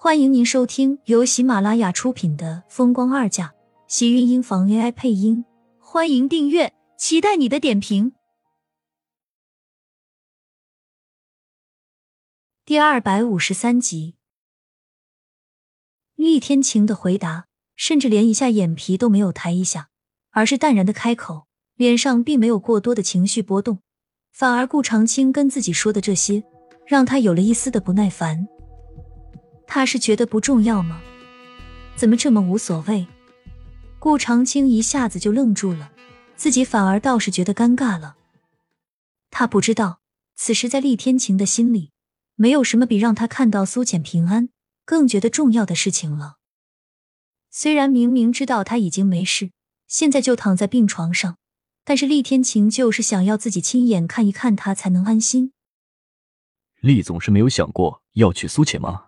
欢迎您收听由喜马拉雅出品的《风光二嫁》，喜运音房 AI 配音。欢迎订阅，期待你的点评。第二百五十三集，厉天晴的回答，甚至连一下眼皮都没有抬一下，而是淡然的开口，脸上并没有过多的情绪波动，反而顾长青跟自己说的这些。让他有了一丝的不耐烦。他是觉得不重要吗？怎么这么无所谓？顾长青一下子就愣住了，自己反而倒是觉得尴尬了。他不知道，此时在厉天晴的心里，没有什么比让他看到苏浅平安更觉得重要的事情了。虽然明明知道他已经没事，现在就躺在病床上，但是厉天晴就是想要自己亲眼看一看他，才能安心。厉总是没有想过要娶苏浅吗？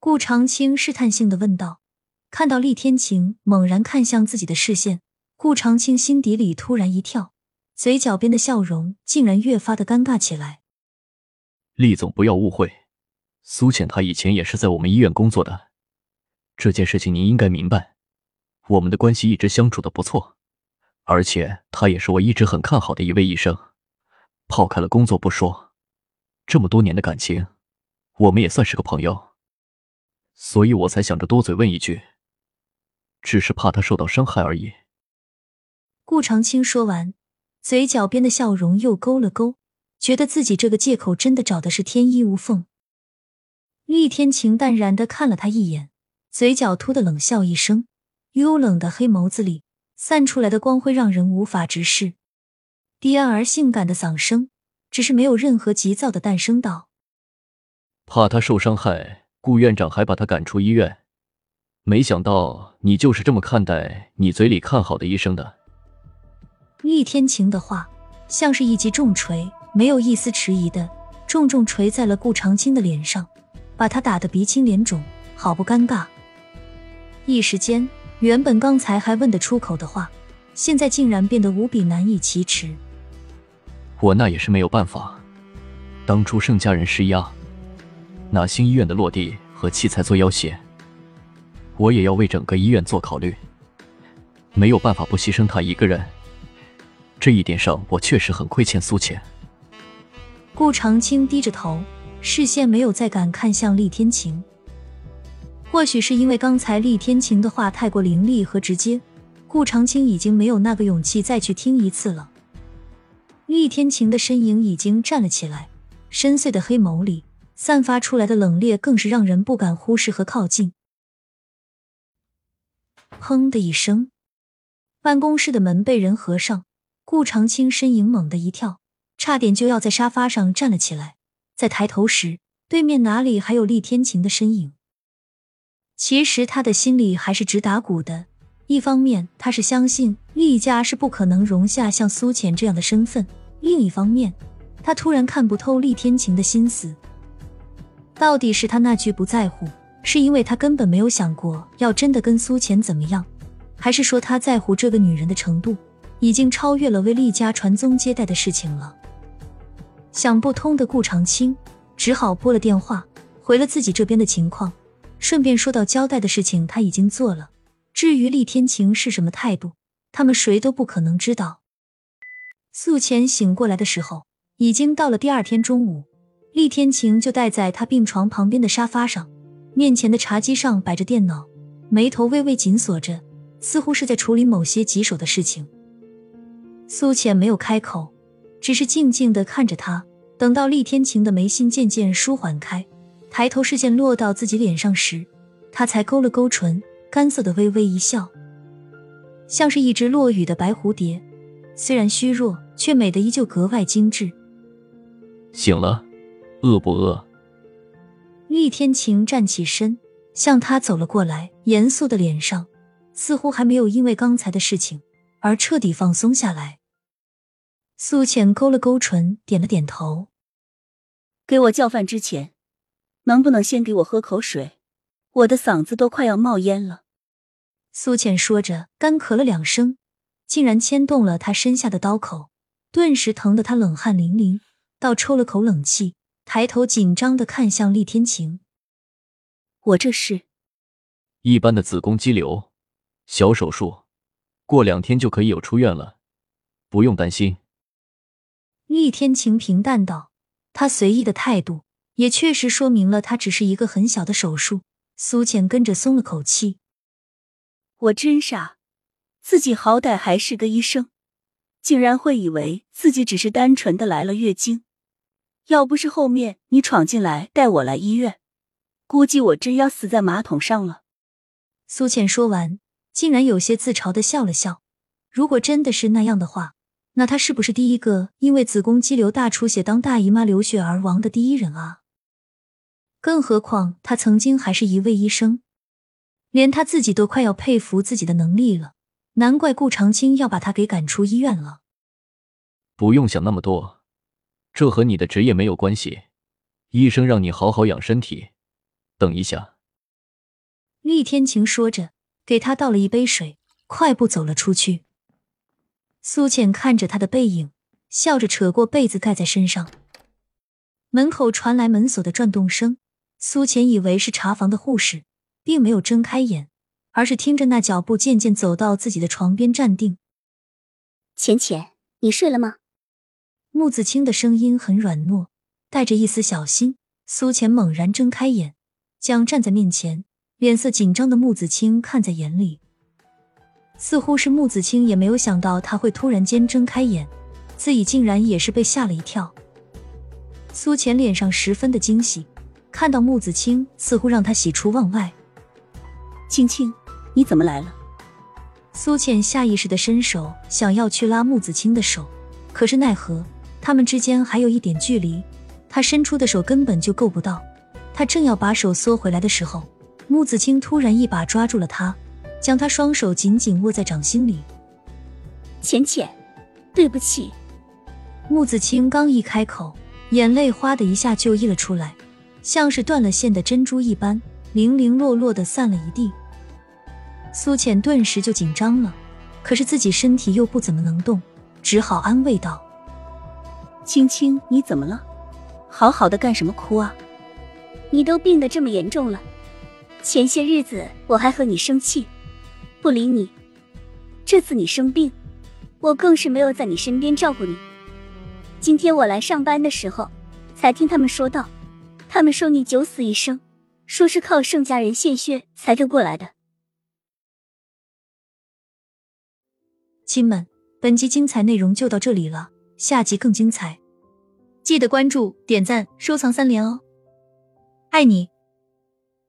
顾长青试探性的问道。看到厉天晴猛然看向自己的视线，顾长青心底里突然一跳，嘴角边的笑容竟然越发的尴尬起来。厉总不要误会，苏浅她以前也是在我们医院工作的，这件事情您应该明白。我们的关系一直相处的不错，而且她也是我一直很看好的一位医生。抛开了工作不说。这么多年的感情，我们也算是个朋友，所以我才想着多嘴问一句，只是怕他受到伤害而已。顾长青说完，嘴角边的笑容又勾了勾，觉得自己这个借口真的找的是天衣无缝。厉天晴淡然的看了他一眼，嘴角突的冷笑一声，幽冷的黑眸子里散出来的光辉让人无法直视，低暗而性感的嗓声。只是没有任何急躁的诞生道：“怕他受伤害，顾院长还把他赶出医院。没想到你就是这么看待你嘴里看好的医生的。”厉天晴的话像是一记重锤，没有一丝迟疑的重重锤在了顾长青的脸上，把他打得鼻青脸肿，好不尴尬。一时间，原本刚才还问得出口的话，现在竟然变得无比难以启齿。我那也是没有办法。当初盛家人施压，拿新医院的落地和器材做要挟，我也要为整个医院做考虑，没有办法不牺牲他一个人。这一点上，我确实很亏欠苏浅。顾长青低着头，视线没有再敢看向厉天晴。或许是因为刚才厉天晴的话太过凌厉和直接，顾长青已经没有那个勇气再去听一次了。厉天晴的身影已经站了起来，深邃的黑眸里散发出来的冷冽，更是让人不敢忽视和靠近。砰的一声，办公室的门被人合上，顾长青身影猛地一跳，差点就要在沙发上站了起来。在抬头时，对面哪里还有厉天晴的身影？其实他的心里还是直打鼓的。一方面，他是相信厉家是不可能容下像苏浅这样的身份；另一方面，他突然看不透厉天晴的心思。到底是他那句不在乎，是因为他根本没有想过要真的跟苏浅怎么样，还是说他在乎这个女人的程度已经超越了为厉家传宗接代的事情了？想不通的顾长青只好拨了电话，回了自己这边的情况，顺便说到交代的事情他已经做了。至于厉天晴是什么态度，他们谁都不可能知道。素浅醒过来的时候，已经到了第二天中午。厉天晴就待在他病床旁边的沙发上，面前的茶几上摆着电脑，眉头微微紧锁着，似乎是在处理某些棘手的事情。苏浅没有开口，只是静静的看着他。等到厉天晴的眉心渐渐舒缓开，抬头视线落到自己脸上时，他才勾了勾唇。干涩的微微一笑，像是一只落雨的白蝴蝶，虽然虚弱，却美得依旧格外精致。醒了，饿不饿？厉天晴站起身，向他走了过来，严肃的脸上似乎还没有因为刚才的事情而彻底放松下来。苏浅勾了勾唇，点了点头。给我叫饭之前，能不能先给我喝口水？我的嗓子都快要冒烟了。苏浅说着，干咳了两声，竟然牵动了他身下的刀口，顿时疼得他冷汗淋漓，倒抽了口冷气，抬头紧张的看向厉天晴。我这是一般的子宫肌瘤，小手术，过两天就可以有出院了，不用担心。厉天晴平淡道，他随意的态度也确实说明了他只是一个很小的手术。苏浅跟着松了口气。我真傻，自己好歹还是个医生，竟然会以为自己只是单纯的来了月经。要不是后面你闯进来带我来医院，估计我真要死在马桶上了。苏浅说完，竟然有些自嘲的笑了笑。如果真的是那样的话，那他是不是第一个因为子宫肌瘤大出血当大姨妈流血而亡的第一人啊？更何况他曾经还是一位医生，连他自己都快要佩服自己的能力了。难怪顾长青要把他给赶出医院了。不用想那么多，这和你的职业没有关系。医生让你好好养身体。等一下。厉天晴说着，给他倒了一杯水，快步走了出去。苏浅看着他的背影，笑着扯过被子盖在身上。门口传来门锁的转动声。苏浅以为是查房的护士，并没有睁开眼，而是听着那脚步渐渐走到自己的床边站定。浅浅，你睡了吗？穆子清的声音很软糯，带着一丝小心。苏浅猛然睁开眼，将站在面前、脸色紧张的穆子清看在眼里。似乎是穆子清也没有想到他会突然间睁开眼，自己竟然也是被吓了一跳。苏浅脸上十分的惊喜。看到穆子清，似乎让他喜出望外。青青，你怎么来了？苏浅下意识的伸手想要去拉穆子清的手，可是奈何他们之间还有一点距离，他伸出的手根本就够不到。他正要把手缩回来的时候，穆子清突然一把抓住了他，将他双手紧紧握在掌心里。浅浅，对不起。穆子清刚一开口，眼泪哗的一下就溢了出来。像是断了线的珍珠一般，零零落落的散了一地。苏浅顿时就紧张了，可是自己身体又不怎么能动，只好安慰道：“青青，你怎么了？好好的干什么哭啊？你都病得这么严重了，前些日子我还和你生气，不理你。这次你生病，我更是没有在你身边照顾你。今天我来上班的时候，才听他们说道。”他们说你九死一生，说是靠盛家人献血才救过来的。亲们，本集精彩内容就到这里了，下集更精彩，记得关注、点赞、收藏三连哦！爱你。